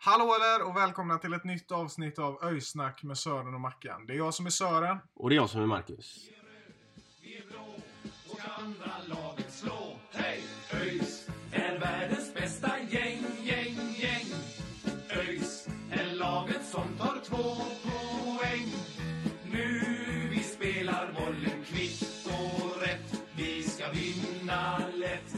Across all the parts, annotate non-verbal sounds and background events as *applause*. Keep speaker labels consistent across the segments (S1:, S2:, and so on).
S1: Hallå där och välkomna till ett nytt avsnitt av Öjsnack med Sören och Mackan. Det är jag som är Sören.
S2: Och det är jag som är Marcus.
S3: andra laget slå. Hej! ÖIS är världens bästa gäng, gäng, gäng. ÖIS är laget som tar två poäng. Nu vi spelar bollen kvitt och rätt. Vi ska vinna lätt.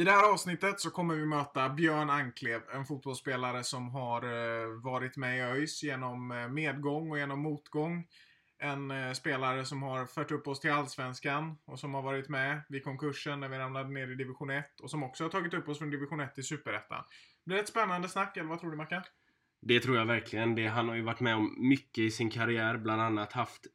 S1: I det här avsnittet så kommer vi möta Björn Anklev, en fotbollsspelare som har eh, varit med i ÖIS genom eh, medgång och genom motgång. En eh, spelare som har fört upp oss till Allsvenskan och som har varit med vid konkursen när vi ramlade ner i division 1 och som också har tagit upp oss från division 1 till Superettan. Blir det ett spännande snack eller vad tror du Mackan?
S2: Det tror jag verkligen. Det, han har ju varit med om mycket i sin karriär. Bland annat haft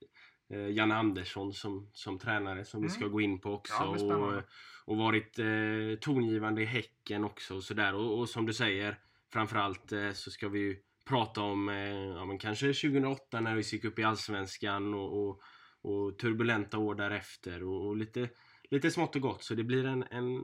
S2: Janne Andersson som, som tränare som vi ska gå in på också.
S1: Ja,
S2: och, och varit eh, tongivande i Häcken också. Och, sådär. Och, och som du säger, framförallt eh, så ska vi ju prata om eh, ja, men kanske 2008 när vi gick upp i Allsvenskan och, och, och turbulenta år därefter. Och, och lite, lite smått och gott. Så det blir en, en,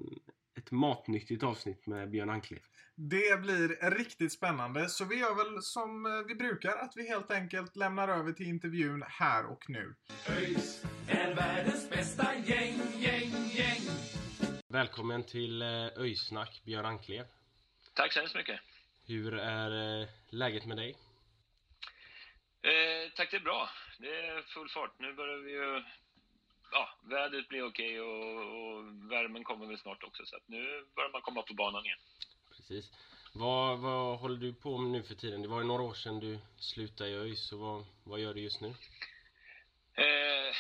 S2: ett matnyttigt avsnitt med Björn Anklev.
S1: Det blir riktigt spännande, så vi gör väl som eh, vi brukar, att vi helt enkelt lämnar över till intervjun här och nu.
S3: ÖIS är världens bästa gäng, gäng, gäng.
S2: Välkommen till eh, Öjsnack, Björn Anklev.
S4: Tack så hemskt mycket.
S2: Hur är eh, läget med dig?
S4: Eh, tack, det är bra. Det är full fart. Nu börjar vi ju... Ja, vädret blir okej och, och värmen kommer väl snart också. Så att nu börjar man komma på banan igen.
S2: Precis. Vad, vad håller du på med nu för tiden? Det var ju några år sedan du slutade i ÖIS, så vad, vad gör du just nu?
S4: Eh,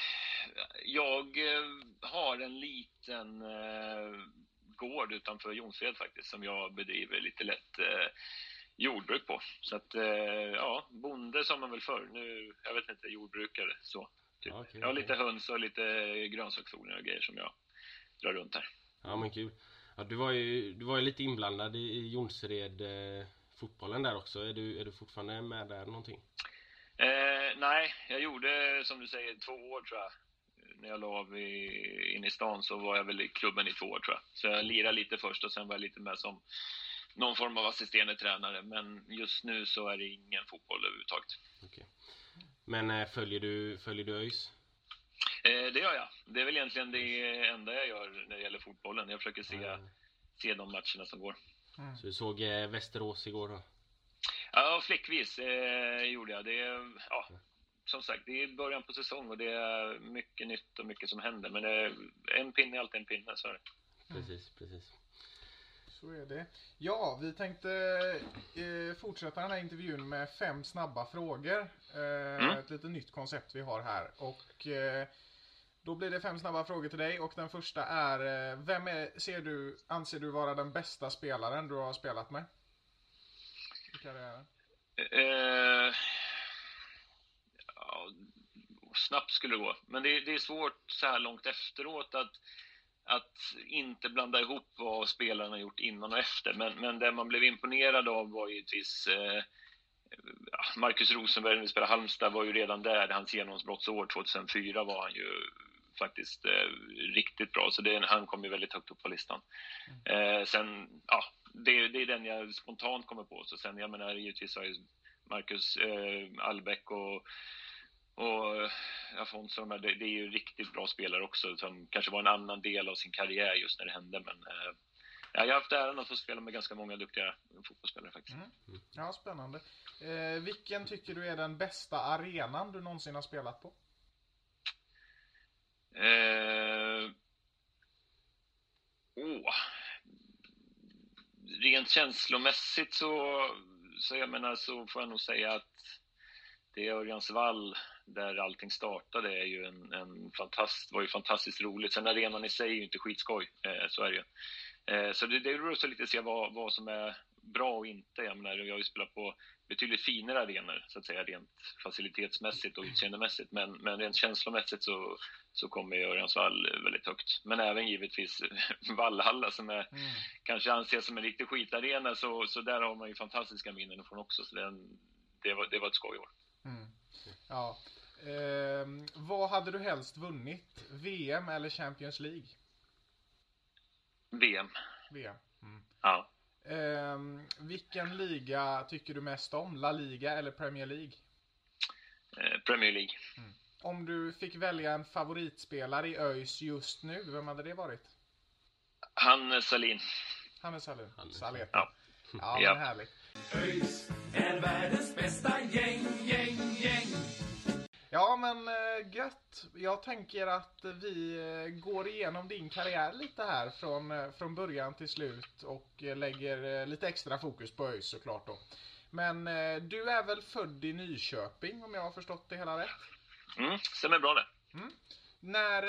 S4: jag eh, har en liten eh, gård utanför Jonsered faktiskt som jag bedriver lite lätt eh, jordbruk på. Så att, eh, ja, bonde som man väl förr. Nu, jag vet inte, jordbrukare så. Typ.
S2: Okej,
S4: jag har lite höns och lite grönsaksodlingar och grejer som jag drar runt här.
S2: Ja men kul. Ja, du, var ju, du var ju lite inblandad i, i Jonsered eh, fotbollen där också. Är du, är du fortfarande med där någonting?
S4: Eh, nej, jag gjorde som du säger två år tror jag. När jag la av i, in i stan så var jag väl i klubben i två år tror jag. Så jag lirade lite först och sen var jag lite med som någon form av assisterande tränare. Men just nu så är det ingen fotboll överhuvudtaget.
S2: Okej. Men eh, följer du, följer du ÖIS?
S4: Eh, det gör jag. Det är väl egentligen det enda jag gör när det gäller fotbollen. Jag försöker se,
S2: Ja.
S4: se de matcherna som går.
S2: Så du såg eh, Västerås igår då?
S4: Ja, flickvis eh, gjorde jag. Det är, ja, som sagt, det är början på säsong och det är mycket nytt och mycket som händer. Men en pinne är alltid en pinne, så är det.
S2: Precis, precis.
S1: Så är det. Ja, vi tänkte eh, fortsätta den här intervjun med fem snabba frågor. Eh, Ett lite nytt koncept vi har här. Och eh, då blir det fem snabba frågor till dig och den första är eh, Vem är, ser du, anser du vara den bästa spelaren du har spelat med? I karriären?
S4: Eh, ja, snabbt skulle det gå. Men det, det är svårt så här långt efteråt att, att inte blanda ihop vad spelarna gjort innan och efter. Men, men det man blev imponerad av var givetvis eh, Marcus Rosenberg, när vi spelade Halmstad, var ju redan där. Hans genombrottsår 2004 var han ju faktiskt eh, riktigt bra. Så det, han kom ju väldigt högt upp på listan. Eh, sen, ja, det, det är den jag spontant kommer på. Så sen, jag menar, givetvis har ju Marcus eh, Albeck och, och eh, Afonso, det, det är ju riktigt bra spelare också som kanske var en annan del av sin karriär just när det hände. Men eh, ja, jag har haft äran att få spela med ganska många duktiga fotbollsspelare faktiskt.
S1: Ja, spännande. Eh, vilken tycker du är den bästa arenan du någonsin har spelat på?
S4: Eh, åh. Rent känslomässigt så, så jag menar så får jag nog säga att det är Örjansvall där allting startade är ju en, en fantast, var ju fantastiskt roligt. Sen arenan i sig är ju inte skitskoj, eh, så är det ju. Eh, så det, det är lite att se vad, vad som är bra och inte. Jag menar, jag har ju spelat på betydligt finare arenor, så att säga, rent facilitetsmässigt och utseendemässigt. Men, men rent känslomässigt så, så kommer Örjansvall väldigt högt. Men även givetvis *laughs* Vallhalla som är, mm. kanske anses som en riktig skitarena, så, så där har man ju fantastiska minnen från också. Så den, det, var, det var ett skojår. Mm.
S1: Ja. Eh, vad hade du helst vunnit? VM eller Champions League?
S4: VM.
S1: VM. Mm.
S4: Ja.
S1: Eh, vilken liga tycker du mest om? La Liga eller Premier League?
S4: Eh, Premier League. Mm.
S1: Om du fick välja en favoritspelare i ÖIS just nu, vem hade det varit?
S4: Hannes Salin.
S1: Hannes Salin.
S4: Salin. Ja.
S1: Ja, men ja. härligt.
S3: ÖIS är världens bästa gäng, gäng, gäng.
S1: Ja men äh, gött. Jag tänker att vi äh, går igenom din karriär lite här från, äh, från början till slut och lägger lite extra fokus på ÖIS såklart då. Men du är väl född i Nyköping om jag har förstått det hela rätt?
S4: Mm, stämmer bra det. Mm.
S1: När,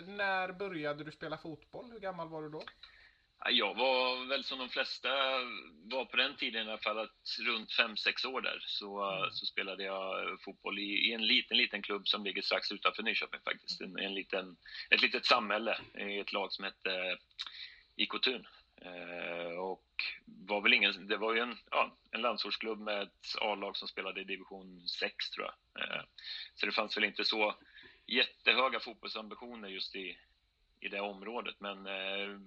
S1: när började du spela fotboll? Hur gammal var du då?
S4: Jag var väl som de flesta var på den tiden i alla fall, att runt 5-6 år där så, mm. så spelade jag fotboll i, i, en liten, liten klubb som ligger strax utanför Nyköping faktiskt. En, en liten, ett litet samhälle i ett lag som hette IK Thun. Eh, och var väl ingen, det var ju en, ja, en landsortsklubb med ett A-lag som spelade i division 6 tror jag. Eh, så det fanns väl inte så jättehöga fotbollsambitioner just i, i det området men eh,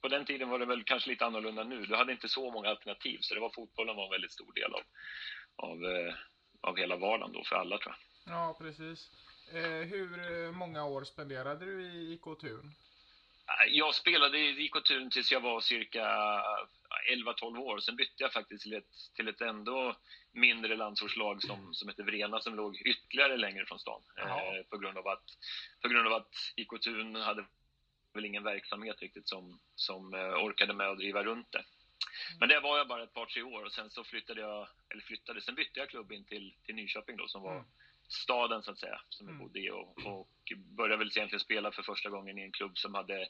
S4: på den tiden var det väl kanske lite annorlunda nu. Du hade inte så många alternativ, så det var fotbollen var en väldigt stor del av, av, eh, av hela vardagen då för alla tror
S1: jag. Ja, precis. Eh, hur eh, många år spenderade du i IK Thun?
S4: Jag spelade i IK Thun tills jag var cirka 11-12 år. Sen bytte jag faktiskt till ett, till ett ändå mindre landsortslag som, som hette Vrena som låg ytterligare längre från stan. Eh, på, grund av att, på grund av att IK Thun hade väl ingen verksamhet riktigt som, som eh, orkade med att driva runt det. Men det var jag bara ett par, tre år och sen så flyttade jag, eller flyttade, sen bytte jag klubb in till, till Nyköping då som var mm. staden så att säga, som jag mm. bodde i och, och började väl egentligen spela för första gången i en klubb som hade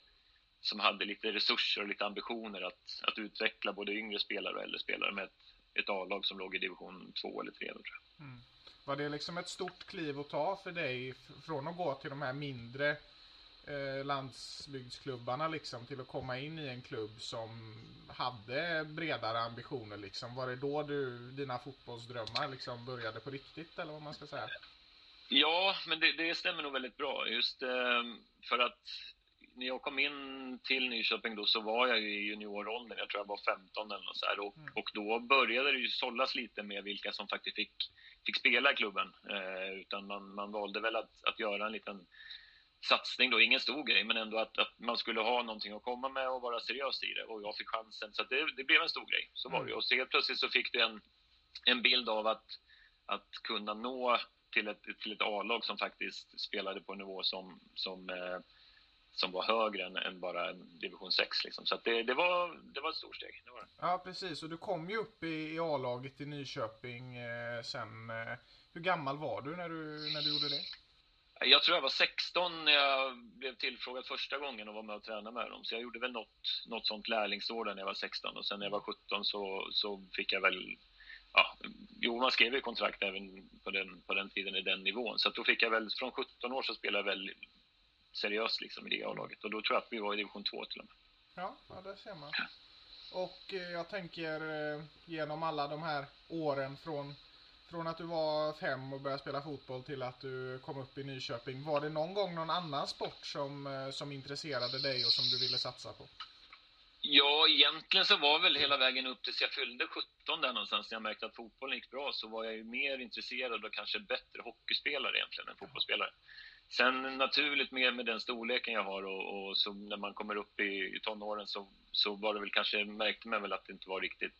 S4: som hade lite resurser och lite ambitioner att, att utveckla både yngre spelare och äldre spelare med ett, ett A-lag som låg i division 2 eller 3 då, tror jag. Mm.
S1: Var det liksom ett stort kliv att ta för dig från att gå till de här mindre eh, landsbygdsklubbarna liksom till att komma in i en klubb som hade bredare ambitioner liksom? Var det då du, dina fotbollsdrömmar liksom började på riktigt eller vad man ska säga?
S4: Ja, men det, det stämmer nog väldigt bra. Just eh, för att när jag kom in till Nyköping då så var jag ju i junioråldern, jag tror jag var 15 eller något så här, och, mm. och då började det ju sållas lite med vilka som faktiskt fick, fick spela i klubben. Eh, utan man, man valde väl att, att göra en liten satsning då, ingen stor grej, men ändå att, att, man skulle ha någonting att komma med och vara seriös i det och jag fick chansen. Så det, det, blev en stor grej, så var det Och så helt plötsligt så fick du en, en bild av att, att kunna nå till ett, till ett A-lag som faktiskt spelade på en nivå som, som, eh, som var högre än, än bara division 6. Liksom. Så det, det, var, det var ett stort steg. Det var det.
S1: Ja, precis. Och du kom ju upp i, i A-laget i Nyköping eh, sen. Eh, hur gammal var du när du, när du gjorde det?
S4: Jag tror jag var 16 när jag blev tillfrågad första gången och var med och tränade med dem. Så jag gjorde väl något, något sånt lärlingsår där när jag var 16 och sen när jag var 17 så, så fick jag väl Ja, jo, man skrev ju kontrakt även på den, på den tiden i den nivån. Så då fick jag väl, från 17 år så spelade jag väl seriöst liksom i det A-laget. Och då tror jag att vi var i division 2 till och med.
S1: Ja, ja det ser man. Och eh, jag tänker eh, genom alla de här åren från från att du var fem och började spela fotboll till att du kom upp i Nyköping. Var det någon gång någon annan sport som, eh, som intresserade dig och som du ville satsa på?
S4: Ja, egentligen så var väl hela vägen upp tills jag fyllde 17 där någonstans, när jag märkte att fotbollen gick bra, så var jag ju mer intresserad och kanske bättre hockeyspelare egentligen än fotbollsspelare. Sen naturligt mer med den storleken jag har och, och så när man kommer upp i, i tonåren så, så var det väl kanske, märkte man väl att det inte var riktigt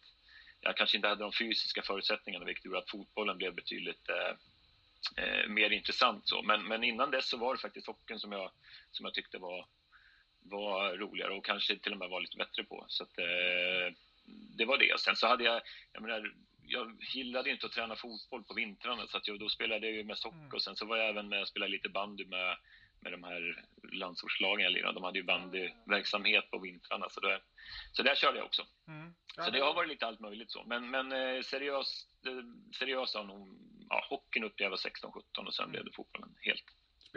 S4: jag kanske inte hade de fysiska förutsättningarna vilket gjorde att fotbollen blev betydligt eh, eh, mer intressant. Så. Men, men innan dess så var det faktiskt hockeyn som jag, som jag tyckte var, var roligare och kanske till och med var lite bättre på. Så att, eh, det var det. Sen så hade jag, jag menar, jag gillade inte att träna fotboll på vintrarna så att jag, då spelade jag ju mest hockey mm. och sen så var jag även med och spelade lite bandy med, med de här landsortslagen jag lirade. De hade ju bandyverksamhet på vintrarna. Så, det, så där körde jag också.
S1: Mm.
S4: Så det har varit lite allt möjligt så. Men, men eh, seriöst, eh, seriöst har nog ja, hockeyn upp till jag var 16-17 och sen blev det fotbollen helt.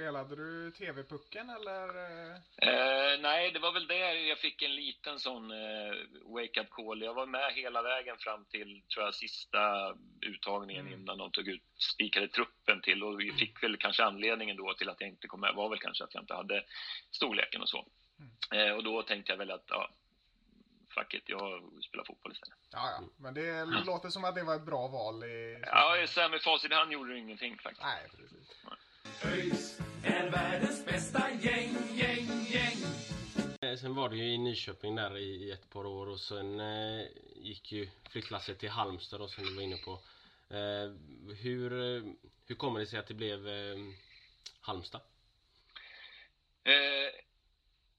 S1: Spelade du TV-pucken eller? eh?
S4: Nej, det var väl där jag fick en liten sån eh, wake-up call. Jag var med hela vägen fram till, tror jag, sista uttagningen
S1: Mm.
S4: innan de tog ut, spikade truppen till och vi fick väl kanske anledningen då till att jag inte kom med var väl kanske att jag inte hade storleken och så. Eh, och då tänkte jag väl att, ja, fuck it, jag spelar fotboll istället.
S1: Ja, ja. Men det låter som att det var ett bra val i...
S4: Ja, här med facit i hand gjorde det ingenting faktiskt.
S1: Nej, precis.
S3: ÖIS är världens bästa gäng, gäng, gäng.
S2: Eh, Sen var det ju i Nyköping där i, ett par år och sen eh, gick ju flyttlasset till Halmstad då, som du var inne på. Eh, hur, eh, hur kommer det sig att det blev eh, Halmstad?
S4: Eh,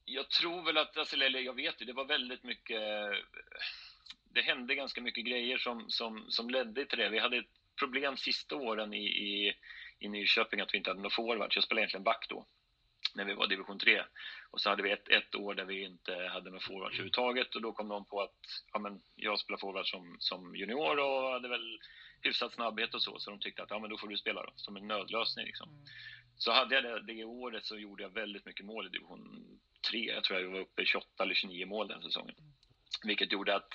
S4: jag tror väl att, alltså, eller jag vet ju, det var väldigt mycket... Det hände ganska mycket grejer som, som, som ledde till det. Vi hade ett problem sista åren i, i, i Nyköping att vi inte hade några forwards. Jag spelade egentligen back då, när vi var division 3. Och så hade vi ett, ett år där vi inte hade några forwards överhuvudtaget och då kom de på att ja, men jag spelade forward som, som junior och hade väl hyfsat snabbhet och så, så de tyckte att ja, men då får du spela då, som en nödlösning. Liksom. Så hade jag det, det året så gjorde jag väldigt mycket mål i division 3. Jag tror jag var uppe i 28 eller 29 mål den säsongen. Vilket gjorde att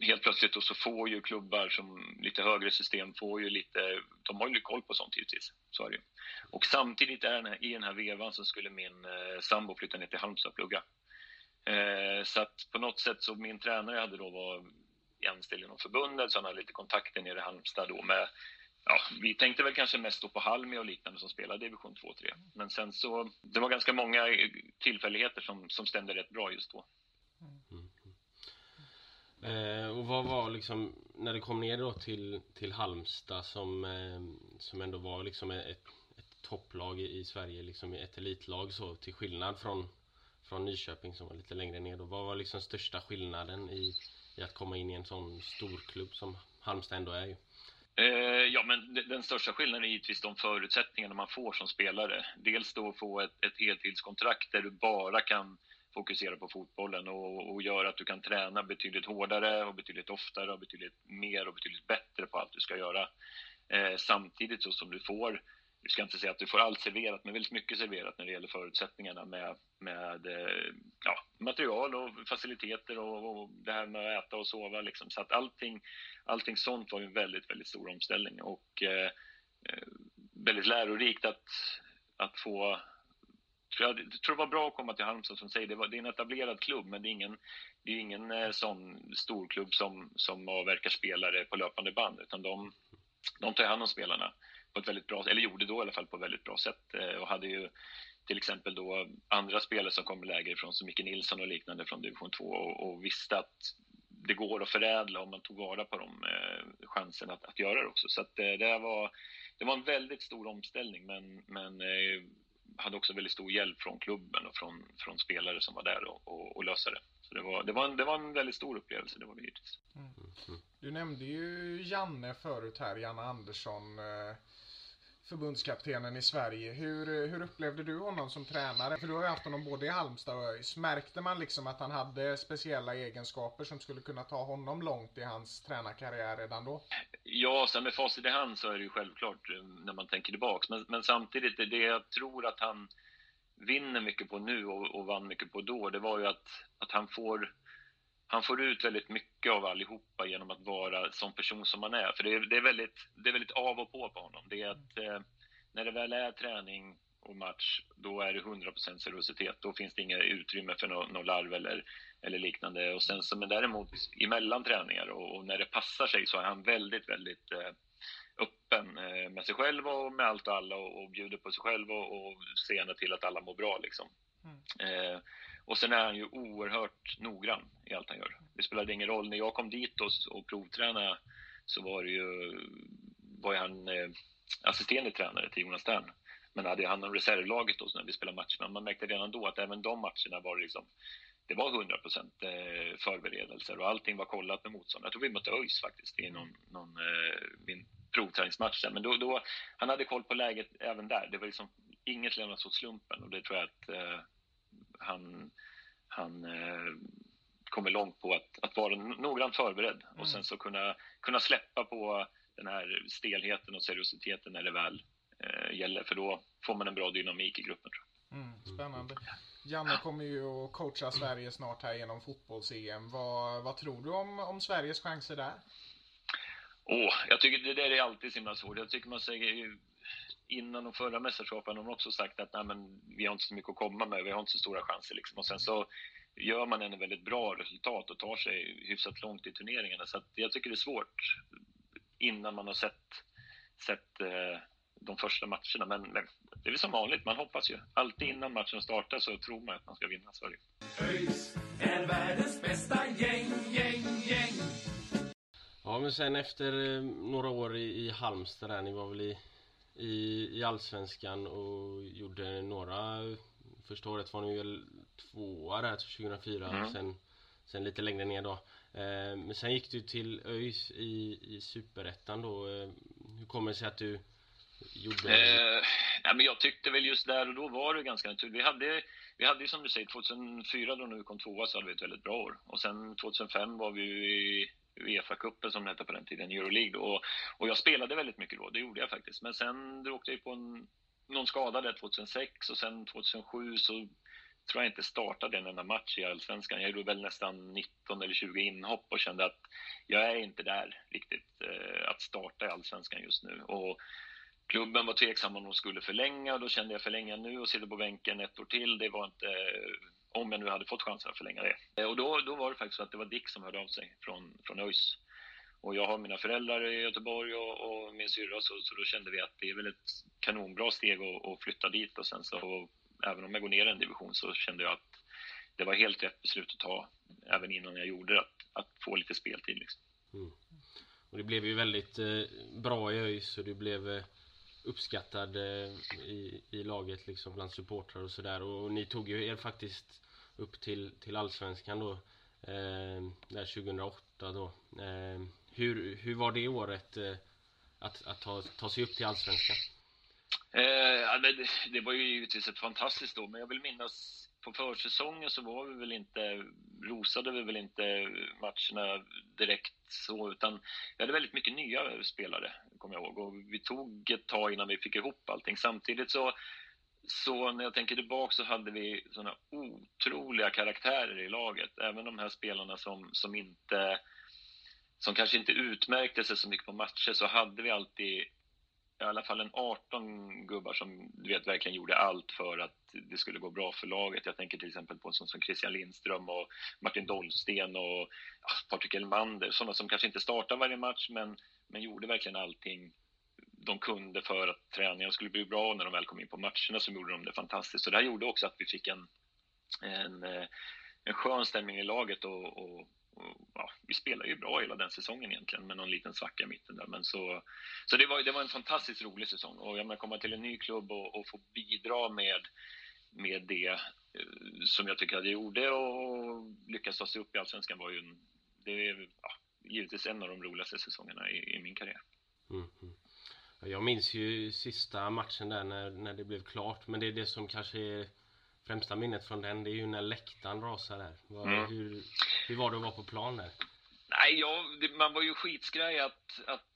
S4: helt plötsligt och så får ju klubbar som lite högre system får ju lite, de har ju koll på sånt givetvis. Så är det ju. Och samtidigt är den här, i den här vevan så skulle min eh, sambo flytta ner till Halmstad och plugga. Eh, så att på något sätt så min tränare hade då var anställd inom förbundet så han hade lite kontakter nere i Halmstad då med Ja, vi tänkte väl kanske mest då på Halmi och liknande som spelade division 2 och 3. Men sen så, det var ganska många tillfälligheter som, som stämde rätt bra just då.
S2: Eh, och vad var liksom, när det kom ner då till, till Halmstad som, eh, som ändå var liksom ett, ett topplag i, i Sverige, liksom ett elitlag så, till skillnad från, från Nyköping som var lite längre ner då. Vad var liksom största skillnaden i, i att komma in i en sån storklubb som Halmstad ändå är ju?
S4: Eh, ja, men den största skillnaden är givetvis de förutsättningarna man får som spelare. Dels då få ett, ett heltidskontrakt där du bara kan fokusera på fotbollen och, och göra att du kan träna betydligt hårdare och betydligt oftare och betydligt mer och betydligt bättre på allt du ska göra. Eh, samtidigt så som du får, jag ska inte säga att du får allt serverat, men väldigt mycket serverat när det gäller förutsättningarna med, med eh, ja, material och faciliteter och, och det här med att äta och sova. Liksom. Så att allting, allting sånt var en väldigt, väldigt stor omställning och eh, eh väldigt lärorikt att, att få tror jag, tror det var bra att komma till Halmstad som säger det, var, det är en etablerad klubb men det är ingen, det är ingen eh, sån stor klubb som, som avverkar spelare på löpande band utan de, de tar hand om spelarna på ett väldigt bra eller gjorde då i alla fall på ett väldigt bra sätt eh, och hade ju till exempel då andra spelare som kom lägre ifrån som Micke Nilsson och liknande från division 2 och, och visste att det går att förädla om man tog vara på de eh, chansen att, att göra det också. Så att, eh, det, var, det var en väldigt stor omställning men, men eh, hade också väldigt stor hjälp från klubben och från, från spelare som var där och, och, och lösa det. Så det var, det, var en, det var en väldigt stor upplevelse, det var det givetvis.
S1: Du nämnde ju Janne förut här, Janne Andersson, eh, förbundskaptenen i Sverige. Hur, eh, hur upplevde du honom som tränare? För du har ju haft honom både i Halmstad och ÖIS. Märkte man liksom att han hade speciella egenskaper som skulle kunna ta honom långt i hans tränarkarriär redan då?
S4: Ja, sen med facit i hand så är det ju självklart eh, när man tänker tillbaks. Men, men samtidigt, det, det jag tror att han vinner mycket på nu och, och vann mycket på då, det var ju att, att han får han får ut väldigt mycket av allihopa genom att vara som person som han är. För det är, det är, väldigt, det är väldigt av och på på honom. Det är att eh, när det väl är träning och match, då är det 100% seriositet. Då finns det inget utrymme för något no larv eller, eller liknande. Och sen så, men däremot emellan träningar och, och när det passar sig så är han väldigt, väldigt eh, öppen eh, med sig själv och med allt och alla och, och bjuder på sig själv och, och ser gärna till att alla mår bra. Liksom. Eh, och sen är han ju oerhört noggrann i allt han gör. Det spelade ingen roll. När jag kom dit och, och provtränade så var det ju, var ju han eh, assisterande tränare till Jonas Stern. Men hade han om reservlaget då så när vi spelade matcher. Men man märkte redan då att även de matcherna var det liksom det var 100 procent eh, förberedelser och allting var kollat med motståndare. Jag tror vi mötte ÖIS faktiskt i någon, någon eh, min provträningsmatch. Men då, då, han hade koll på läget även där. Det var liksom inget lämnas åt slumpen och det tror jag att eh, han, han eh, kommer långt på att, att vara noggrant förberedd och sen så kunna, kunna släppa på den här stelheten och seriositeten när det väl eh, gäller för då får man en bra dynamik i gruppen.
S1: Mm, spännande. Janne kommer ju att coacha Sverige snart här genom fotbolls-EM. Vad, vad tror du om, om Sveriges chanser där?
S4: Åh, jag tycker det där är alltid så himla svårt. Jag tycker man säger innan de förra mästerskapen har de också sagt att Nej, men, vi har inte så mycket att komma med, vi har inte så stora chanser. Liksom. Och sen så gör man en väldigt bra resultat och tar sig hyfsat långt i turneringarna. Så att jag tycker det är svårt innan man har sett, sett eh, de första matcherna. Men, men det är väl som vanligt, man hoppas ju. Alltid innan matchen startar så tror man att man ska vinna Sverige.
S3: ÖIS är världens bästa gäng, gäng, gäng.
S2: Ja, men sen efter eh, några år i, i Halmstad där, ni var väl i, i, i Allsvenskan och gjorde några... Första året var ni väl tvåa där 2004,
S4: Mm.
S2: sen, sen lite längre ner då. Eh, men sen gick du till ÖIS i, i Superettan då. Eh, hur kommer det sig att du gjorde...
S4: Eh, ja, men jag tyckte väl just där och då var det ganska naturligt. Vi hade, vi hade som du säger 2004 då när vi kom tvåa så hade vi ett väldigt bra år. Och sen 2005 var vi ju i Uefa-cupen som det hette på den tiden, Euroleague. Och, och jag spelade väldigt mycket då, det gjorde jag faktiskt. Men sen åkte jag på en, någon skada där 2006 och sen 2007 så tror jag inte startade en enda match i Allsvenskan. Jag gjorde väl nästan 19 eller 20 inhopp och kände att jag är inte där riktigt eh, att starta i Allsvenskan just nu. Och klubben var tveksam om de skulle förlänga och då kände jag förlänga nu och sitta på bänken ett år till. Det var inte eh, om jag nu hade fått chansen att förlänga det. Eh, och då, då var det faktiskt så att det var Dick som hörde av sig från, från ÖIS. Och jag har mina föräldrar i Göteborg och, och min syrra så, så då kände vi att det är väl ett kanonbra steg att, att flytta dit och sen så även om jag går ner en division så kände jag att det var helt rätt beslut att ta även innan jag gjorde det, att, att få lite speltid. Liksom. Mm.
S2: Och det blev ju väldigt eh, bra i ÖIS och du blev eh, uppskattad eh, i, i laget liksom bland supportrar och sådär. Och, ni tog ju er faktiskt upp till, till Allsvenskan då. Eh, där 2008 då. Eh, hur, hur var det året eh, att, att ta, ta sig upp till Allsvenskan?
S4: Eh, det, det var ju givetvis ett fantastiskt år, men jag vill minnas på försäsongen så var vi väl inte, rosade vi väl inte matcherna direkt så, utan vi hade väldigt mycket nya spelare, kommer jag ihåg. Och vi tog ett tag innan vi fick ihop allting. Samtidigt så, så när jag tänker tillbaka så hade vi såna otroliga karaktärer i laget. Även de här spelarna som, som inte som kanske inte utmärkte sig så mycket på matcher så hade vi alltid i alla fall en 18 gubbar som du vet verkligen gjorde allt för att det skulle gå bra för laget. Jag tänker till exempel på en sån som Christian Lindström och Martin Dolsten och ja, Patrik Elmander. Sådana som kanske inte startar varje match men, men gjorde verkligen allting de kunde för att träningen skulle bli bra och när de väl kom in på matcherna så gjorde de det fantastiskt. Så det här gjorde också att vi fick en, en, eh, en skön stämning i laget och, och, vi spelade ju bra hela den säsongen egentligen med någon liten svacka i mitten där. Men så, så det, var, det var en fantastiskt rolig säsong och jag menar komma till en ny klubb och, och få bidra med, med det eh, som jag tycker att jag gjorde och lyckas ta sig upp i Allsvenskan var ju en, det är ja, givetvis en av de roligaste säsongerna i, i min karriär.
S2: Mm. Ja, Jag minns ju sista matchen där när, när det blev klart. Men det är det som kanske är främsta minnet från den. Det är ju när läktaren rasar där. Vad,
S4: Mm.
S2: hur, hur var det att vara på plan där?
S4: Nej, ja, det, man var ju skitskraj att, att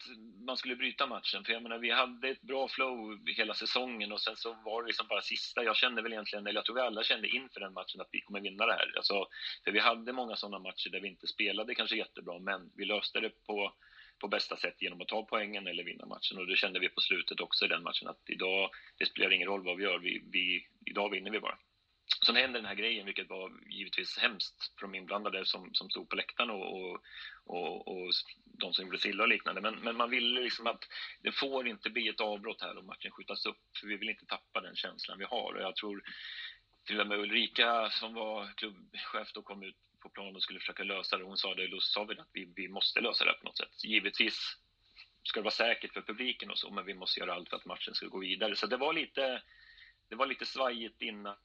S4: man skulle bryta matchen. För jag menar, vi hade ett bra flow hela säsongen och sen så var det liksom bara sista. Jag kände väl egentligen, eller jag tror vi alla kände inför den matchen att vi kommer vinna det här. Alltså, för vi hade många sådana matcher där vi inte spelade kanske jättebra, men vi löste det på, på bästa sätt genom att ta poängen eller vinna matchen. Och det kände vi på slutet också i den matchen att idag, det spelar ingen roll vad vi gör, vi, vi, idag vinner vi bara. Sen händer den här grejen, vilket var givetvis hemskt för de inblandade som, som stod på läktaren och, och, och, och de som gjorde sig illa och liknande. Men, men man ville liksom att det får inte bli ett avbrott här och matchen skjutas upp. För vi vill inte tappa den känslan vi har. Och jag tror till och med Ulrika som var klubbchef då kom ut på plan och skulle försöka lösa det. Hon sa det, då sa vi att vi, vi måste lösa det på något sätt. Givetvis ska det vara säkert för publiken och så, men vi måste göra allt för att matchen ska gå vidare. Så det var lite det var lite svajigt innan,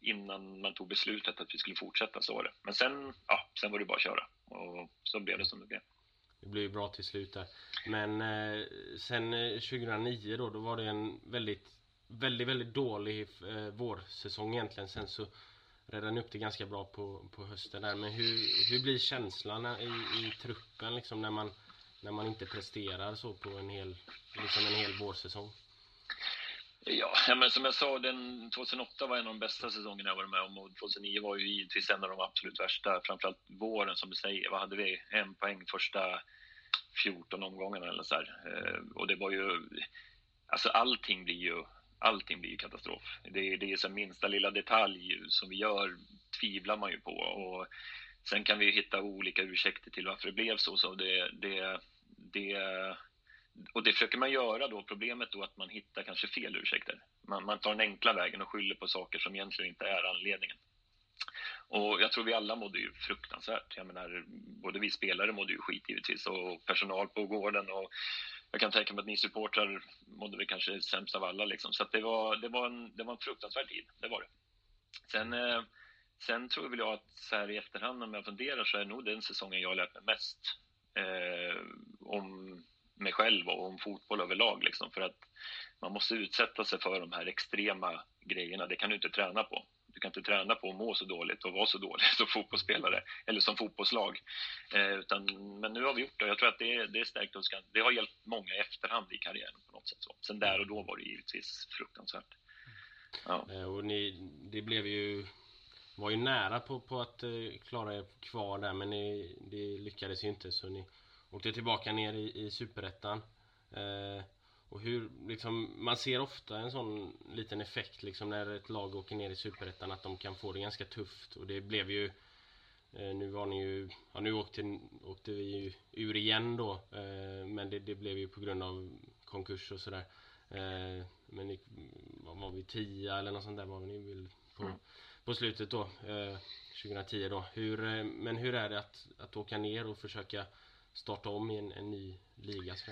S4: innan man tog beslutet att vi skulle fortsätta, så var det. Men sen, ja, sen var det bara att köra. Och så blev det som det blev.
S2: Det blev ju bra till slut där. Men eh, sen eh, 2009 då, då var det en väldigt, väldigt, väldigt dålig eh, vårsäsong egentligen. Sen så räddade ni upp det ganska bra på, på hösten där. Men hur, hur blir känslan i, i truppen liksom när man, när man inte presterar så på en hel, liksom en hel vårsäsong?
S4: Ja, men som jag sa, den 2008 var en av de bästa säsongerna jag varit med om och 2009 var ju givetvis en av de absolut värsta. Framförallt våren som du säger, vad hade vi? En poäng första 14 omgångarna eller så här. Eh, och det var ju, alltså allting blir ju, allting blir ju katastrof. Det, det är så minsta lilla detalj som vi gör tvivlar man ju på och sen kan vi hitta olika ursäkter till varför det blev så. så det, det, det och det försöker man göra då. Problemet då att man hittar kanske fel ursäkter. Man, man tar den enkla vägen och skyller på saker som egentligen inte är anledningen. Och jag tror vi alla mådde ju fruktansvärt. Jag menar, både vi spelare mådde ju skit givetvis och personal på gården och jag kan tänka mig att ni supportrar mådde väl kanske sämst av alla liksom. Så det var, det var en, det var en fruktansvärd tid, det var det. Sen, eh, sen tror väl jag att så här i efterhand om jag funderar så är det nog den säsongen jag lärt mig mest eh, om mig själv och om fotboll överlag. Liksom, för att man måste utsätta sig för de här extrema grejerna. Det kan du inte träna på. Du kan inte träna på att må så dåligt och vara så dålig *laughs* som fotbollsspelare eller som fotbollslag. Eh, utan, men nu har vi gjort det. Jag tror att det, det är stärkt oss. Det har hjälpt många i efterhand i karriären på något sätt. Så. Sen där och då var det givetvis fruktansvärt.
S2: Ja. Eh, och ni, det blev ju var ju nära på, på att eh, klara er kvar där men ni, det lyckades ju inte så ni åkte tillbaka ner i, i Superettan. Uh, och hur, liksom, man ser ofta en sån liten effekt liksom när ett lag åker ner i Superettan att de kan få det ganska tufft. Och det blev ju eh, Nu var ni ju, ja nu åkte, åkte vi ju ur igen då. Eh, men det, det, blev ju på grund av konkurs och sådär. Eh, Men ni, var vi, 10 eller något sånt där var ni på, mm. på slutet då. 2010 då. Hur, eh, Men hur är det att, att åka ner och försöka starta om i en, en ny liga? Så?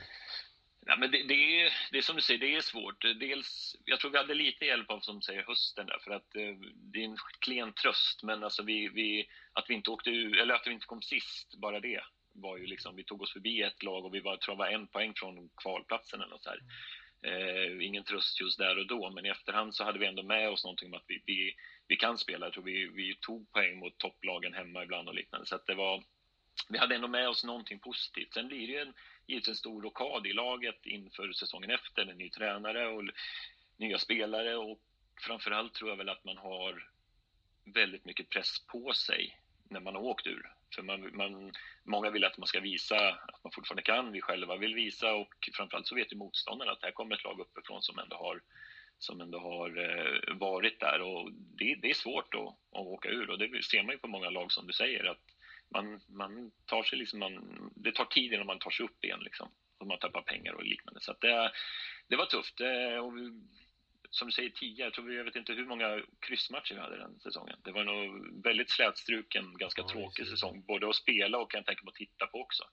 S4: Ja, men det, det, är, det är som du säger, det är svårt. Dels, jag tror vi hade lite hjälp av som säger hösten där, för att eh, det är en klen tröst. Men alltså vi, vi, att vi inte åkte eller att vi inte kom sist, bara det var ju liksom, vi tog oss förbi ett lag och vi var, tror jag var en poäng från kvalplatsen eller något så här. Eh, ingen tröst just där och då, men i efterhand så hade vi ändå med oss någonting om att vi, vi, vi kan spela. Jag tror vi, vi tog poäng mot topplagen hemma ibland och liknande. Så att det var, vi hade ändå med oss någonting positivt. Sen blir det ju en, givetvis en stor rockad i laget inför säsongen efter. med ny tränare och nya spelare och framförallt tror jag väl att man har väldigt mycket press på sig när man har åkt ur. För man, man, många vill att man ska visa att man fortfarande kan, vi själva vill visa och framförallt så vet ju motståndarna att här kommer ett lag uppifrån som ändå har, som ändå har eh, varit där och det, det är svårt att, att åka ur och det ser man ju på många lag som du säger att man, man tar sig liksom, man, det tar tid innan man tar sig upp igen liksom. Och man tappar pengar och liknande. Så det, det var tufft. Det, och vi, som du säger, tio, jag tror vi, jag vet inte hur många kryssmatcher vi hade den säsongen. Det var nog väldigt slätstruken, ganska ja, tråkig säsong. Både att spela och kan jag tänka mig att titta på också.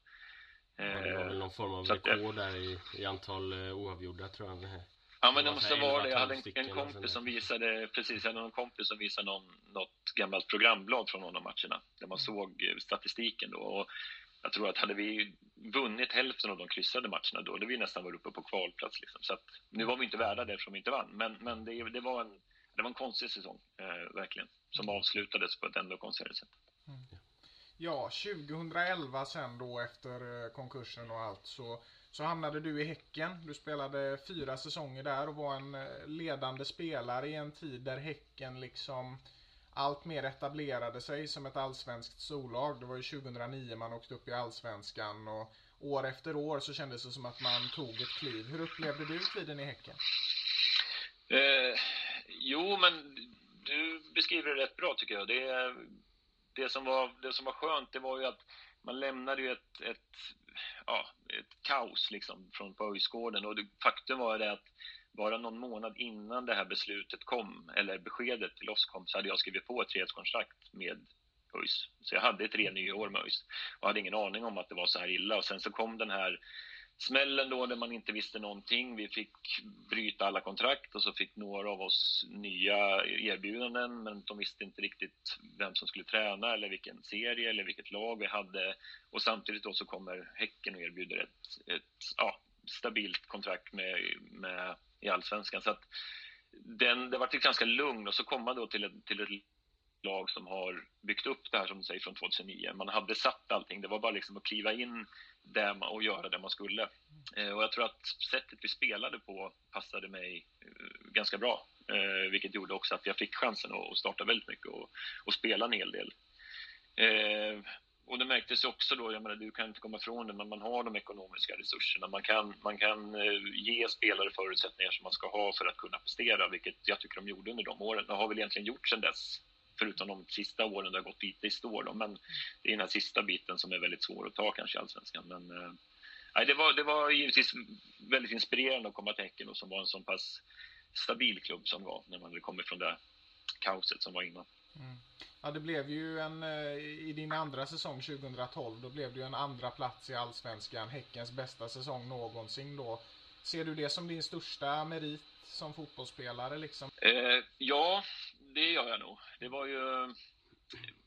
S2: Ja, det var väl någon form av rekord där i, i antal uh, oavgjorda tror jag.
S4: Ja, men det måste vara det. Jag hade en, en kompis som visade, precis, jag hade en kompis som visade någon, något gammalt programblad från någon av matcherna, där man mm. såg eh, statistiken då. Och jag tror att hade vi vunnit hälften av de kryssade matcherna då hade vi nästan varit uppe på kvalplats. Liksom. Så att, nu var vi inte värda det eftersom vi inte vann, men, men det, det, var en, det var en konstig säsong, eh, verkligen, som avslutades på ett ändå konstigare sätt. Mm.
S1: Ja, 2011 sen då efter eh, konkursen och allt så så hamnade du i Häcken. Du spelade fyra säsonger där och var en eh, ledande spelare i en tid där Häcken liksom allt mer etablerade sig som ett allsvenskt storlag. Det var ju 2009 man åkte upp i allsvenskan och år efter år så kändes det som att man tog ett kliv. Hur upplevde du tiden i Häcken?
S4: Eh, jo, men du beskriver det rätt bra tycker jag. Det, det, som var, det som var skönt det var ju att man lämnade ju ett, ett ja, ett kaos liksom från på Öjsgården och det, faktum var det att bara någon månad innan det här beslutet kom, eller beskedet till oss kom, så hade jag skrivit på ett treårskontrakt med ÖIS. Så jag hade tre nya år med ÖIS och hade ingen aning om att det var så här illa. Och sen så kom den här smällen då där man inte visste någonting. Vi fick bryta alla kontrakt och så fick några av oss nya erbjudanden men de visste inte riktigt vem som skulle träna eller vilken serie eller vilket lag vi hade. Och samtidigt då så kommer Häcken och erbjuder ett, ett ja, stabilt kontrakt med, med, i Allsvenskan. Så att den, det var ganska lugn och så kom man då till ett, till ett lag som har byggt upp det här som du säger från 2009. Man hade satt allting, det var bara liksom att kliva in där man, och göra det man skulle. Eh, och jag tror att sättet vi spelade på passade mig eh, ganska bra. Eh, vilket gjorde också att jag fick chansen att starta väldigt mycket och, och spela en hel del. Och det märktes också då, jag menar, du kan inte komma ifrån det, men man har de ekonomiska resurserna. Man kan, man kan ge spelare förutsättningar som man ska ha för att kunna prestera, vilket jag tycker de gjorde under de åren. Det har väl egentligen gjort sedan dess, förutom de sista åren det har gått lite i stå. Då. Men det är den här sista biten som är väldigt svår att ta kanske i Allsvenskan. Men, eh, nej, det, var, det var givetvis väldigt inspirerande att komma till Häcken och som var en så pass stabil klubb som var när man hade kommit från det kaoset som var innan. Mm.
S1: Ja, det blev ju en, eh, i din andra säsong 2012, då blev det ju en andra plats i Allsvenskan, Häckens bästa säsong någonsin då. Ser du det som din största merit som fotbollsspelare liksom?
S4: Eh, ja, det gör jag nog. Det var ju,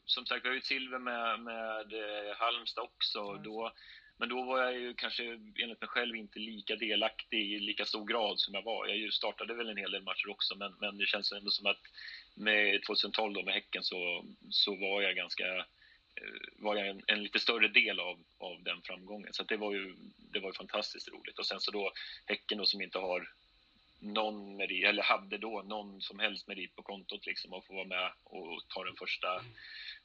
S4: som sagt, vi har ju silver med, med eh, Halmstad också. Mm. Då, men då var jag ju kanske enligt mig själv inte lika delaktig i lika stor grad som jag var. Jag startade väl en hel del matcher också, men, men det känns ändå som att med 2012 då med Häcken så, så var jag ganska eh, var jag en, en, lite större del av, av den framgången. Så det var ju det var ju fantastiskt roligt. Och sen så då Häcken då som inte har någon merit, eller hade då någon som helst merit på kontot liksom och få vara med och ta den första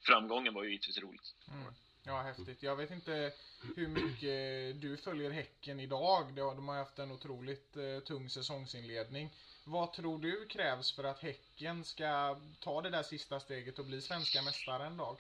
S4: framgången var ju givetvis roligt. Mm.
S1: Ja, häftigt. Jag vet inte hur mycket du följer Häcken idag. De har haft en otroligt eh, tung säsongsinledning. Vad tror du krävs för att Häcken ska ta det där sista steget och bli svenska mästare en dag?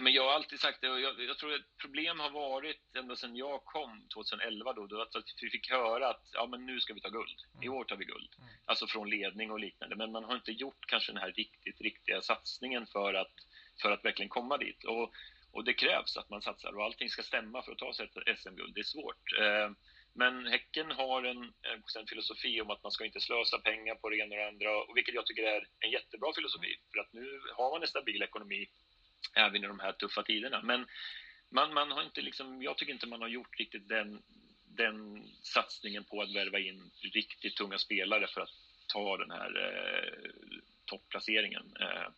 S4: Men jag har alltid sagt det och jag, jag tror att problem har varit ända sedan jag kom 2011 då, då att vi fick höra att ja, men nu ska vi ta guld. I mm. år tar vi guld. Mm. Alltså från ledning och liknande. Men man har inte gjort kanske den här riktigt, riktiga satsningen för att, för att verkligen komma dit. Och, och det krävs att man satsar och allting ska stämma för att ta sig ett SM-guld. Det är svårt. Eh, men Häcken har en, en filosofi om att man ska inte slösa pengar på det ena och det andra, och vilket jag tycker är en jättebra filosofi. För att nu har man en stabil ekonomi även i de här tuffa tiderna. Men man, man har inte liksom, jag tycker inte man har gjort riktigt den, den satsningen på att värva in riktigt tunga spelare för att ta den här eh, topplaceringen. Eh,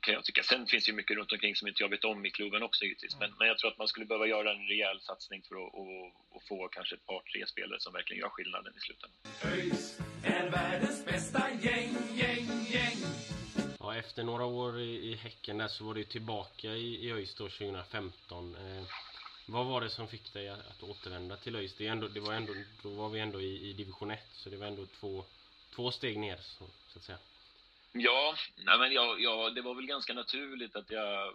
S4: kan jag tycka. Sen finns det ju mycket runt omkring som inte jag vet om i klubben också givetvis. Men, men jag tror att man skulle behöva göra en rejäl satsning för att och, och få kanske ett par, tre spelare som verkligen gör skillnaden i slutändan. ÖIS är världens bästa
S2: gäng, gäng, gäng. Ja, efter några år i, i Häcken där så var du tillbaka i, i ÖIS då 2015. Eh, vad var det som fick dig att återvända till ÖIS? Det, ändå, det var ändå, då var vi ändå i, i division 1, så det var ändå två, två steg ner så, så att säga.
S4: Ja, nej men jag, ja, det var väl ganska naturligt att jag eh,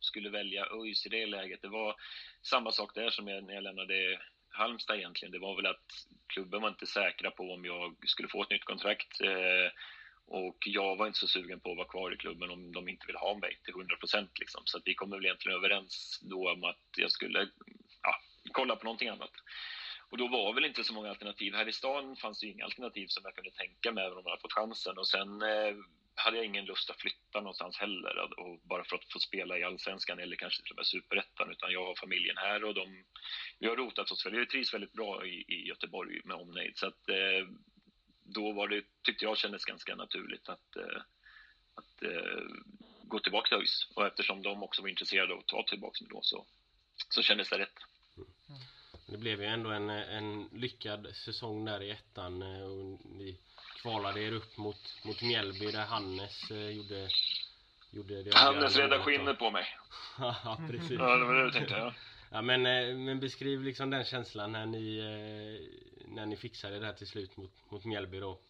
S4: skulle välja ÖIS i det läget. Det var samma sak där som jag, när jag lämnade Halmstad egentligen. Det var väl att klubben var inte säkra på om jag skulle få ett nytt kontrakt. Eh, och jag var inte så sugen på att vara kvar i klubben om de inte ville ha mig till 100 procent. Liksom. Så vi kom väl egentligen överens då om att jag skulle ja, kolla på någonting annat. Och då var väl inte så många alternativ. Här i stan fanns det inga alternativ som jag kunde tänka mig även om jag hade fått chansen. Och sen eh, hade jag ingen lust att flytta någonstans heller. Och bara för att få spela i Allsvenskan eller kanske till och med Superettan. Utan jag har familjen här och de, vi har rotat oss. Vi trivs väldigt bra i, i Göteborg med omnejd. Så att eh, då var det, tyckte jag kändes ganska naturligt att, eh, att eh, gå tillbaka till ÖIS. Och eftersom de också var intresserade av att ta tillbaka mig då så, så kändes det rätt. Mm.
S2: Det blev ju ändå en, en lyckad säsong där i ettan eh, och ni kvalade er upp mot, mot Mjällby där Hannes gjorde, gjorde det
S4: Hannes räddade skinnet på mig. *laughs*
S2: ja, precis.
S4: Ja, det var det du tänkte, ja.
S2: Ja, men, men beskriv liksom den känslan när ni, när ni fixade det här till slut mot, mot Mjällby då.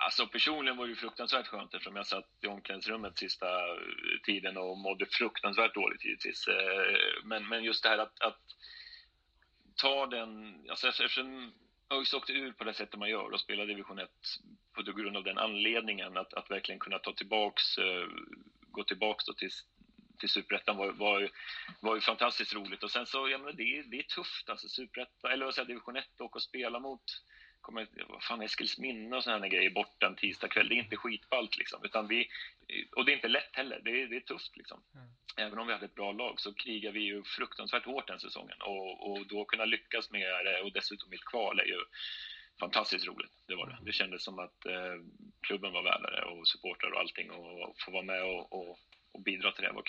S4: Alltså personligen var det ju fruktansvärt skönt eftersom jag satt i omklädningsrummet sista tiden och mådde fruktansvärt dåligt givetvis. Eh, men, men just det här att, att ta den, alltså eftersom ÖIS åkte ur på det sättet man gör och spelar division 1 på grund av den anledningen att, att verkligen kunna ta tillbaks, eh, gå tillbaks då till, till Superettan var, var, var ju fantastiskt roligt och sen så, ja men det, det är tufft alltså Superettan, eller vad säger division 1 åka och spela mot kommer, vad fan, Eskilsminne och sådana grejer borta en tisdag kväll. Det är inte skitballt liksom. Utan vi, och det är inte lätt heller. Det är, det är tufft liksom. Mm. Även om vi hade ett bra lag så krigar vi ju fruktansvärt hårt den säsongen. Och, och då kunna lyckas med det och dessutom i ett kval är ju fantastiskt roligt. Det var det. Det kändes som att eh, klubben var värda det och supportrar och allting och få vara med och, och,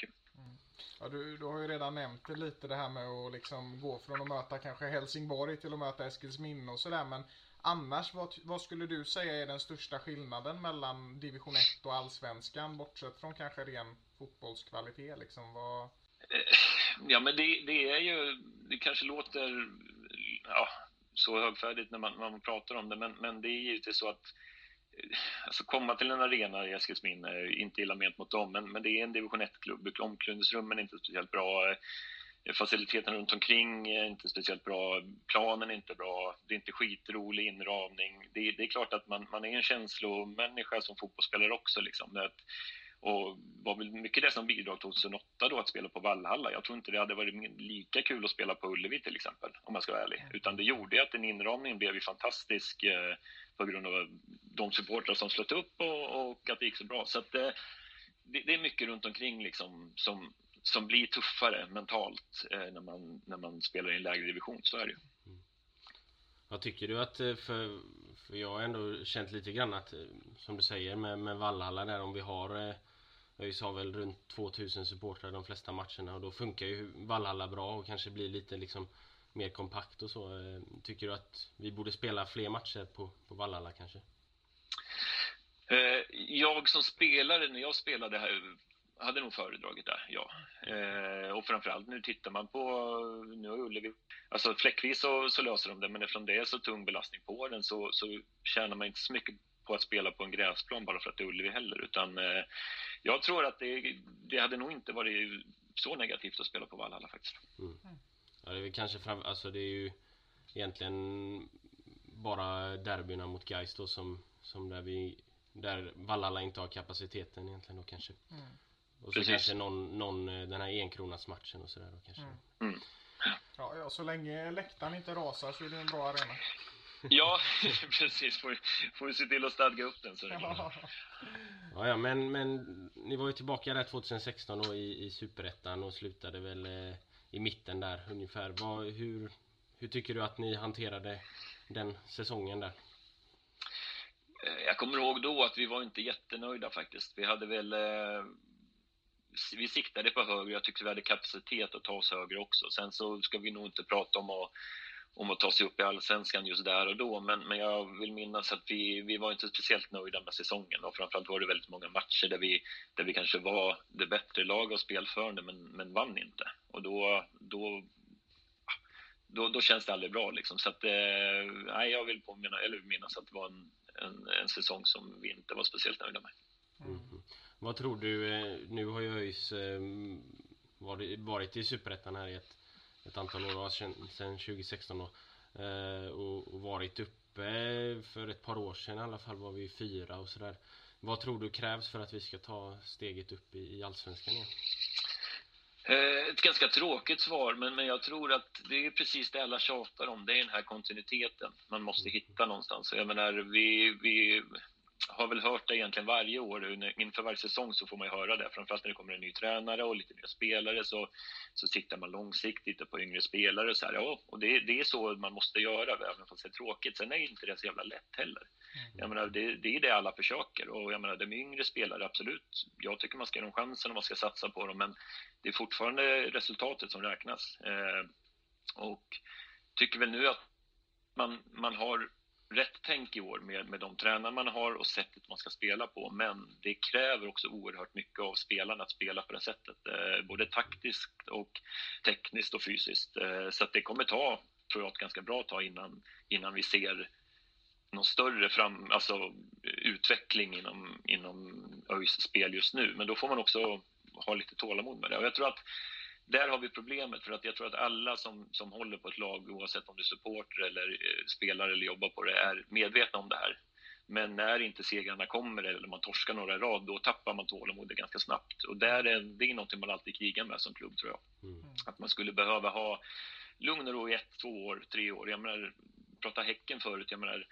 S4: det kul.
S1: Ja, du, du har ju redan nämnt lite det här med att liksom gå från att möta kanske Helsingborg till att möta Eskilsminne och sådär. Men annars, vad, vad skulle du säga är den största skillnaden mellan division 1 och allsvenskan? Bortsett från kanske ren fotbollskvalitet liksom. Vad...
S4: Eh, ja, men det, det är ju, det kanske låter ja, så högfärdigt när man, när man pratar om det, men, men det är givetvis så att alltså komma till en arena i Eskilsminne, inte illa ment mot dem, men, men det är en division 1-klubb. Omklädningsrummen är inte speciellt bra. Eh, faciliteten runt omkring är inte speciellt bra. Planen är inte bra. Det är inte skitrolig inramning. Det, det är klart att man, man är en känslomänniska som fotbollsspelare också. Liksom. Det, och var väl mycket det som bidrog 2008 då att spela på Vallhalla. Jag tror inte det hade varit lika kul att spela på Ullevi till exempel, om jag ska vara ärlig. Utan det gjorde att en inramning blev ju fantastisk eh, på grund av de supportrar som slöt upp och, och, att det gick så bra. Så att, eh, det, det, är mycket runt omkring liksom som, som blir tuffare mentalt eh, när, man, när man spelar i en lägre division, så är det ju. Mm.
S2: Vad tycker du att, eh, för, för jag har ändå känt lite grann att, eh, som du säger med, med Vallhalla där, om vi har ÖIS har väl runt 2000 supportrar de flesta matcherna och då funkar ju Vallhalla bra och kanske blir lite liksom mer kompakt och så. Eh, tycker du att vi borde spela fler matcher på, på Vallhalla kanske?
S4: Eh, jag som spelare, när jag spelade här hade nog föredragit det, ja. Eh, och framförallt nu tittar man på, nu har Ullevi, alltså fläckvis så, så löser de det, men eftersom det är så tung belastning på den så, så tjänar man inte så mycket på att spela på en gräsplan bara för att det är Ullevi heller, utan eh, jag tror att det, det hade nog inte varit så negativt att spela på Vallhalla faktiskt. Mm.
S2: Ja, det är väl kanske fram, alltså det är ju egentligen bara derbyna mot Gais då som, som där vi där Vallhalla inte har kapaciteten egentligen då kanske. Mm. Och så Precis. kanske någon, någon, eh, den här enkronasmatchen och sådär då kanske. Mm. Mm.
S1: Ja, ja, så länge läktaren inte rasar så är det en bra arena.
S4: Ja, *laughs* precis. Får, får vi se till att stadga upp den så är det
S2: ja. ja, ja, men, men ni var ju tillbaka där 2016 då i, i Superettan och slutade väl eh, i mitten där ungefär. Vad, hur, hur tycker du att ni hanterade den säsongen där?
S4: Eh, jag kommer ihåg då att vi var inte jättenöjda faktiskt. Vi hade väl eh, vi siktade på högre. Jag tyckte vi hade kapacitet att ta oss högre också. Sen så ska vi nog inte prata om att, om att ta sig upp i allsvenskan just där och då. Men, men jag vill minnas att vi, vi var inte speciellt nöjda med säsongen och framförallt var det väldigt många matcher där vi, där vi kanske var det bättre laget och spelförande men, men vann inte. Och då, då då, då känns det aldrig bra. Liksom. Så att, eh, nej, jag vill påminna, eller minnas att det var en, en, en säsong som vi inte var speciellt nöjda med. Mm.
S2: Vad tror du, eh, nu har ju ÖIS eh, varit i Superettan här i ett, ett antal år, sedan 2016 då. Eh, och varit uppe för ett par år sedan i alla fall var vi fyra och sådär. Vad tror du krävs för att vi ska ta steget upp i, Allsvenskan igen?
S4: Ett ganska tråkigt svar, men, men jag tror att det är precis det alla tjatar om. Det är den här kontinuiteten man måste hitta någonstans. Jag menar, vi, vi har väl hört det egentligen varje år. Inför varje säsong så får man ju höra det. Framförallt när det kommer en ny tränare och lite nya spelare så, så siktar man långsiktigt på yngre spelare. Och, så här, ja, och det, det är så man måste göra, även fast det är tråkigt. Sen är inte det så jävla lätt heller. Jag menar, det, det är det alla försöker. Och jag menar, de yngre spelare, absolut. Jag tycker man ska ge dem chansen och man ska satsa på dem. Men det är fortfarande resultatet som räknas. Eh, och tycker väl nu att man, man har rätt tänk i år med, med de tränare man har och sättet man ska spela på. Men det kräver också oerhört mycket av spelarna att spela på det sättet. Eh, både taktiskt och tekniskt och fysiskt. Eh, så att det kommer ta, tror jag, ett ganska bra tag innan, innan vi ser någon större fram, alltså, utveckling inom, inom ÖIS spel just nu. Men då får man också ha lite tålamod med det. Och jag tror att där har vi problemet, för att jag tror att alla som, som håller på ett lag, oavsett om du är supporter eller eh, spelar eller jobbar på det, är medvetna om det här. Men när inte segrarna kommer eller man torskar några i rad, då tappar man tålamodet ganska snabbt. Och där är, det är något man alltid krigar med som klubb, tror jag. Mm. Att man skulle behöva ha lugn och ro i ett, två år, tre år. Jag menar, prata Häcken förut, jag menar,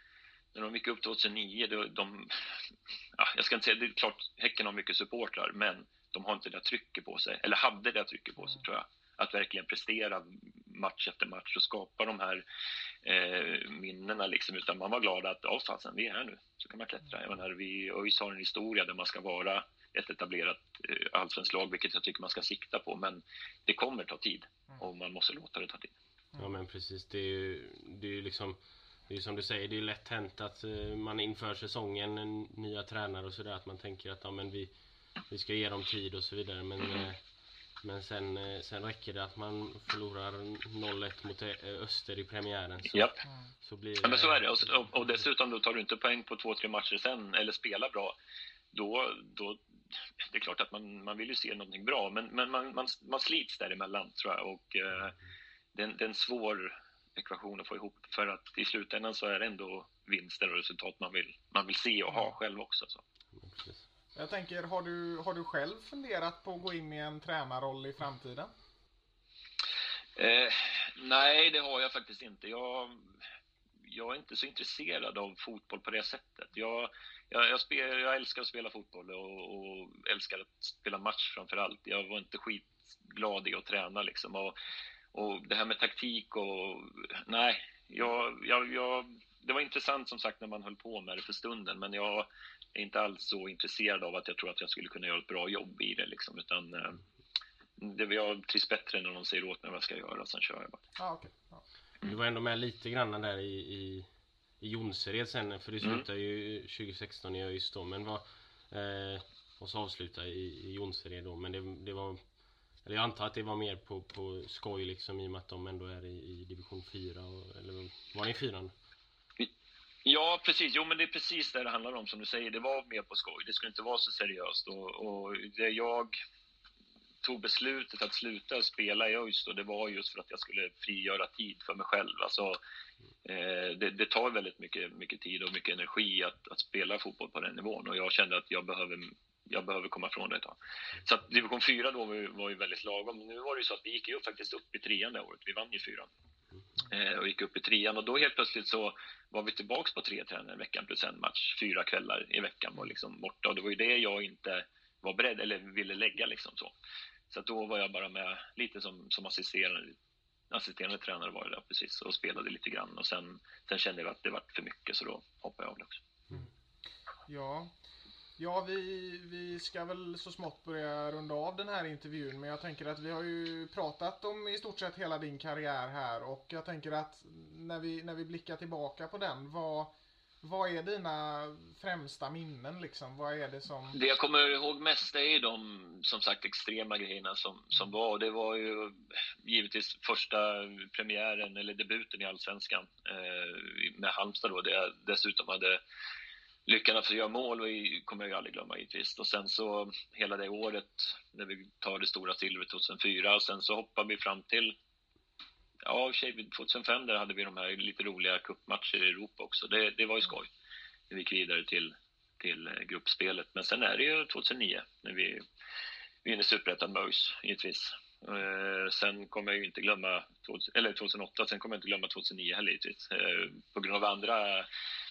S4: när de gick upp 2009, de, de *laughs* ja, jag ska inte säga, det är klart Häcken har mycket supportrar, men de har inte det trycket på sig, eller hade det trycket på sig tror jag. Att verkligen prestera match efter match och skapa de här eh, minnena liksom, utan man var glad att, ja fasen, vi är här nu, så kan man klättra. Jag menar, vi, ÖIS har en historia där man ska vara ett etablerat eh, allsvenskt lag, vilket jag tycker man ska sikta på, men det kommer ta tid och man måste låta det ta tid.
S2: Ja men precis, det är ju, det är ju liksom det är som du säger, det är lätt hänt att eh, man inför säsongen, en nya tränare och sådär, att man tänker att ja, men vi, vi ska ge dem tid och så vidare. Men, eh, men sen, eh, sen räcker det att man förlorar 0-1 mot Öster i premiären.
S4: Så, Japp. så blir det... Ja, men så är det. Och, och, dessutom då tar du inte poäng på två, tre matcher sen, eller spelar bra, då, då det är klart att man, man vill ju se någonting bra, men, men man, man, man slits däremellan tror jag. Och, eh, det, är en, det är en svår ekvation att få ihop. För att i slutändan så är det ändå vinster och resultat man vill, man vill se och ha själv också. Så.
S1: Jag tänker, har du, har du själv funderat på att gå in i en tränarroll i framtiden?
S4: Eh, nej, det har jag faktiskt inte. Jag, jag är inte så intresserad av fotboll på det sättet. Jag, jag, jag, spel, jag älskar att spela fotboll och, och, älskar att spela match framför allt. Jag var inte skitglad i att träna liksom. Och och det här med taktik och... Nej, jag, jag, jag, det var intressant som sagt när man höll på med det för stunden, men jag inte alls så intresserad av att jag tror att jag skulle kunna göra ett bra jobb i det. Liksom, utan eh, det, jag trivs bättre när någon säger åt mig vad jag ska göra, sen kör jag bara.
S1: Ah, okay. ah.
S2: Du var ändå med lite grann där i, i, i Jonsered sen, för det slutade mm. ju 2016 i ÖIS då, men var, eh, och så avslutade i, i Jonsered då, men det, det var eller jag antar att det var mer på, på skoj liksom i och med att de ändå är i, i division 4. Och, eller var ni i fyran?
S4: Ja, precis. Jo, men det är precis det det handlar om som du säger. Det var mer på skoj. Det skulle inte vara så seriöst. Och, och det jag tog beslutet att sluta spela i ÖIS det var just för att jag skulle frigöra tid för mig själv. Alltså, eh, det, det, tar väldigt mycket, mycket tid och mycket energi att, att spela fotboll på den nivån och jag kände att jag behöver jag behöver komma från det ett tag. Så att division 4 då var ju, var ju väldigt lagom. Nu var det ju så att vi gick ju faktiskt upp i trean det året. Vi vann ju fyran. Eh, och gick upp i trean och då helt plötsligt så var vi tillbaks på tre träningar i veckan plus en match. Fyra kvällar i veckan var liksom borta och det var ju det jag inte var beredd eller ville lägga liksom så. Så att då var jag bara med lite som, som assisterande, assisterande tränare var jag där precis och spelade lite grann och sen, sen kände jag att det var för mycket så då hoppade jag av det också. Mm.
S1: Ja, Ja, vi, vi ska väl så smått börja runda av den här intervjun. Men jag tänker att vi har ju pratat om i stort sett hela din karriär här. Och jag tänker att när vi, när vi blickar tillbaka på den, vad, vad är dina främsta minnen liksom? Vad är det som...
S4: Det jag kommer ihåg mest är ju de, som sagt, extrema grejerna som, som var. Det var ju givetvis första premiären, eller debuten i Allsvenskan eh, med Halmstad då, där jag dessutom hade lyckan att få göra mål kommer jag ju aldrig glömma givetvis. Och sen så hela det året när vi tar det stora silvret 2004 och sen så hoppar vi fram till Ja, 2005 där hade vi de här lite roliga cupmatcher i Europa också. Det, det var ju skoj. Vi gick vidare till, till gruppspelet. Men sen är det ju 2009 när vi vinner Superettan med ÖIS, givetvis. Eh, sen kommer jag ju inte glömma, eller 2008, sen kommer jag inte glömma 2009 heller givetvis. Eh, på grund av andra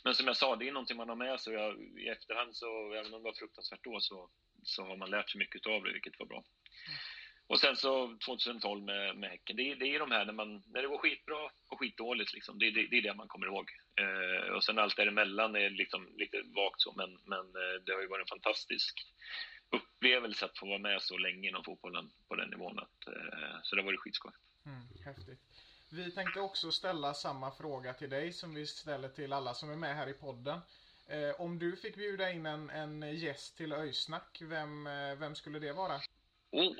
S4: men som jag sa, det är någonting man har med sig. Jag, I efterhand, så, även om det var fruktansvärt då, så, så har man lärt sig mycket av det, vilket var bra. Och sen så 2012 med, med Häcken. Det, det är de här när, man, när det går skitbra och skitdåligt. Liksom. Det, det, det är det man kommer ihåg. Eh, och sen allt däremellan är liksom lite vagt så, men, men eh, det har ju varit en fantastisk upplevelse att få vara med så länge inom fotbollen på den nivån. Att, eh, så det har varit skitskoj.
S1: Mm, häftigt. Vi tänkte också ställa samma fråga till dig som vi ställer till alla som är med här i podden. Eh, om du fick bjuda in en, en gäst till Öysnack, vem, eh, vem skulle det vara?
S4: Oh,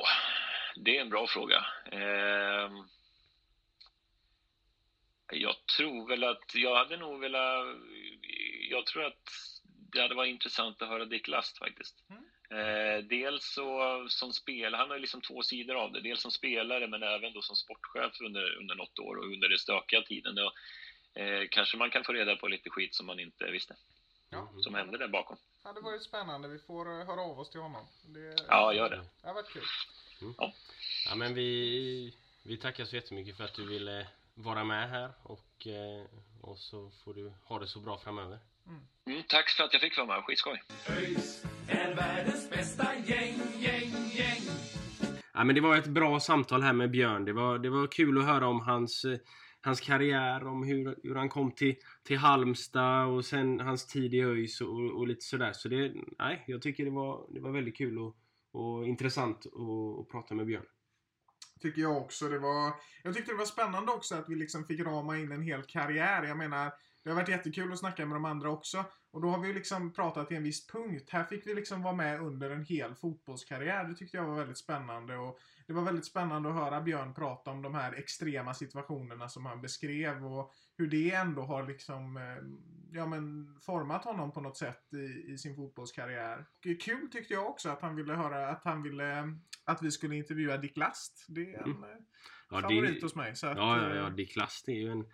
S4: det är en bra fråga. Eh, jag tror väl att jag hade nog velat... Jag tror att det hade varit intressant att höra Dick Last faktiskt. Mm. Eh, dels så, som spelare, han har liksom två sidor av det. Dels som spelare men även då som sportchef under, under något år och under den stökiga tiden. Och, eh, kanske man kan få reda på lite skit som man inte visste. Ja. Som hände där bakom.
S1: Ja, det var ju spännande. Vi får uh, höra av oss till honom.
S4: Det, ja, gör det.
S1: Det har varit kul.
S2: Mm. Ja. ja, men vi, vi tackar så jättemycket för att du ville vara med här och, eh, och så får du ha det så bra framöver.
S4: Mm. Mm, tack för att jag fick vara med. Skitskoj. ÖIS är världens bästa gäng, gäng,
S2: gäng. Ja, men det var ett bra samtal här med Björn. Det var, det var kul att höra om hans, eh, hans karriär, om hur, hur han kom till, till Halmstad och sen hans tid i ÖIS och, och lite sådär. Så det, nej, jag tycker det var, det var väldigt kul och, och intressant att, att prata med Björn.
S1: Tycker jag också. Det var, jag tyckte det var spännande också att vi liksom fick rama in en hel karriär. Jag menar, det har varit jättekul att snacka med de andra också. Och då har vi liksom pratat till en viss punkt. Här fick vi liksom vara med under en hel fotbollskarriär. Det tyckte jag var väldigt spännande. Och det var väldigt spännande att höra Björn prata om de här extrema situationerna som han beskrev. Och hur det ändå har liksom, eh, ja men format honom på något sätt i, i sin fotbollskarriär. Och kul tyckte jag också att han ville höra, att han ville, att vi skulle intervjua Dick Last. Det är en mm. ja, favorit det, hos mig. Så att,
S2: ja, ja, ja, Dick Last är ju en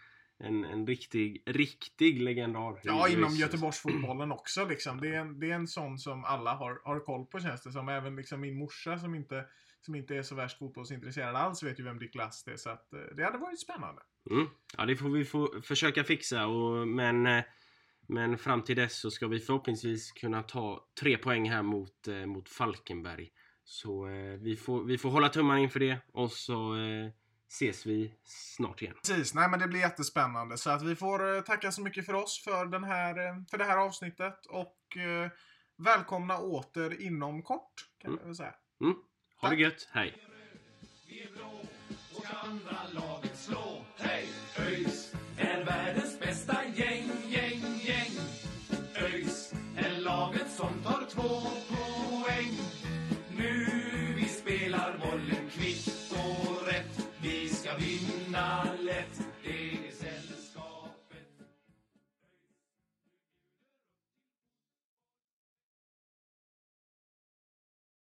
S2: en, en riktig, riktig legendar.
S1: Ja, inom Göteborgsfotbollen också liksom. Det är, en, det är en sån som alla har, har koll på känns det som. Även liksom min morsa som inte, som inte är så värst fotbollsintresserad alls vet ju vem Dick Last är. Så att, eh, det hade varit spännande.
S2: Mm. Ja, det får vi få försöka fixa. Och, men, eh, men fram till dess så ska vi förhoppningsvis kunna ta tre poäng här mot, eh, mot Falkenberg. Så vi, får, vi får hålla tummarna inför det. Och så ses vi snart igen.
S1: Precis, nej men det blir jättespännande. Så att vi får eh, tacka så mycket för oss för, den här, eh, för det här avsnittet. Och eh, välkomna åter inom kort, kan mm. jag väl säga.
S2: Mm. Ha Tack. det gött, hej!
S3: Vi är blå och ska andra laget slå. Hej! ÖIS är världens bästa gäng, gäng, gäng. ÖIS är laget som tar två poäng. Nu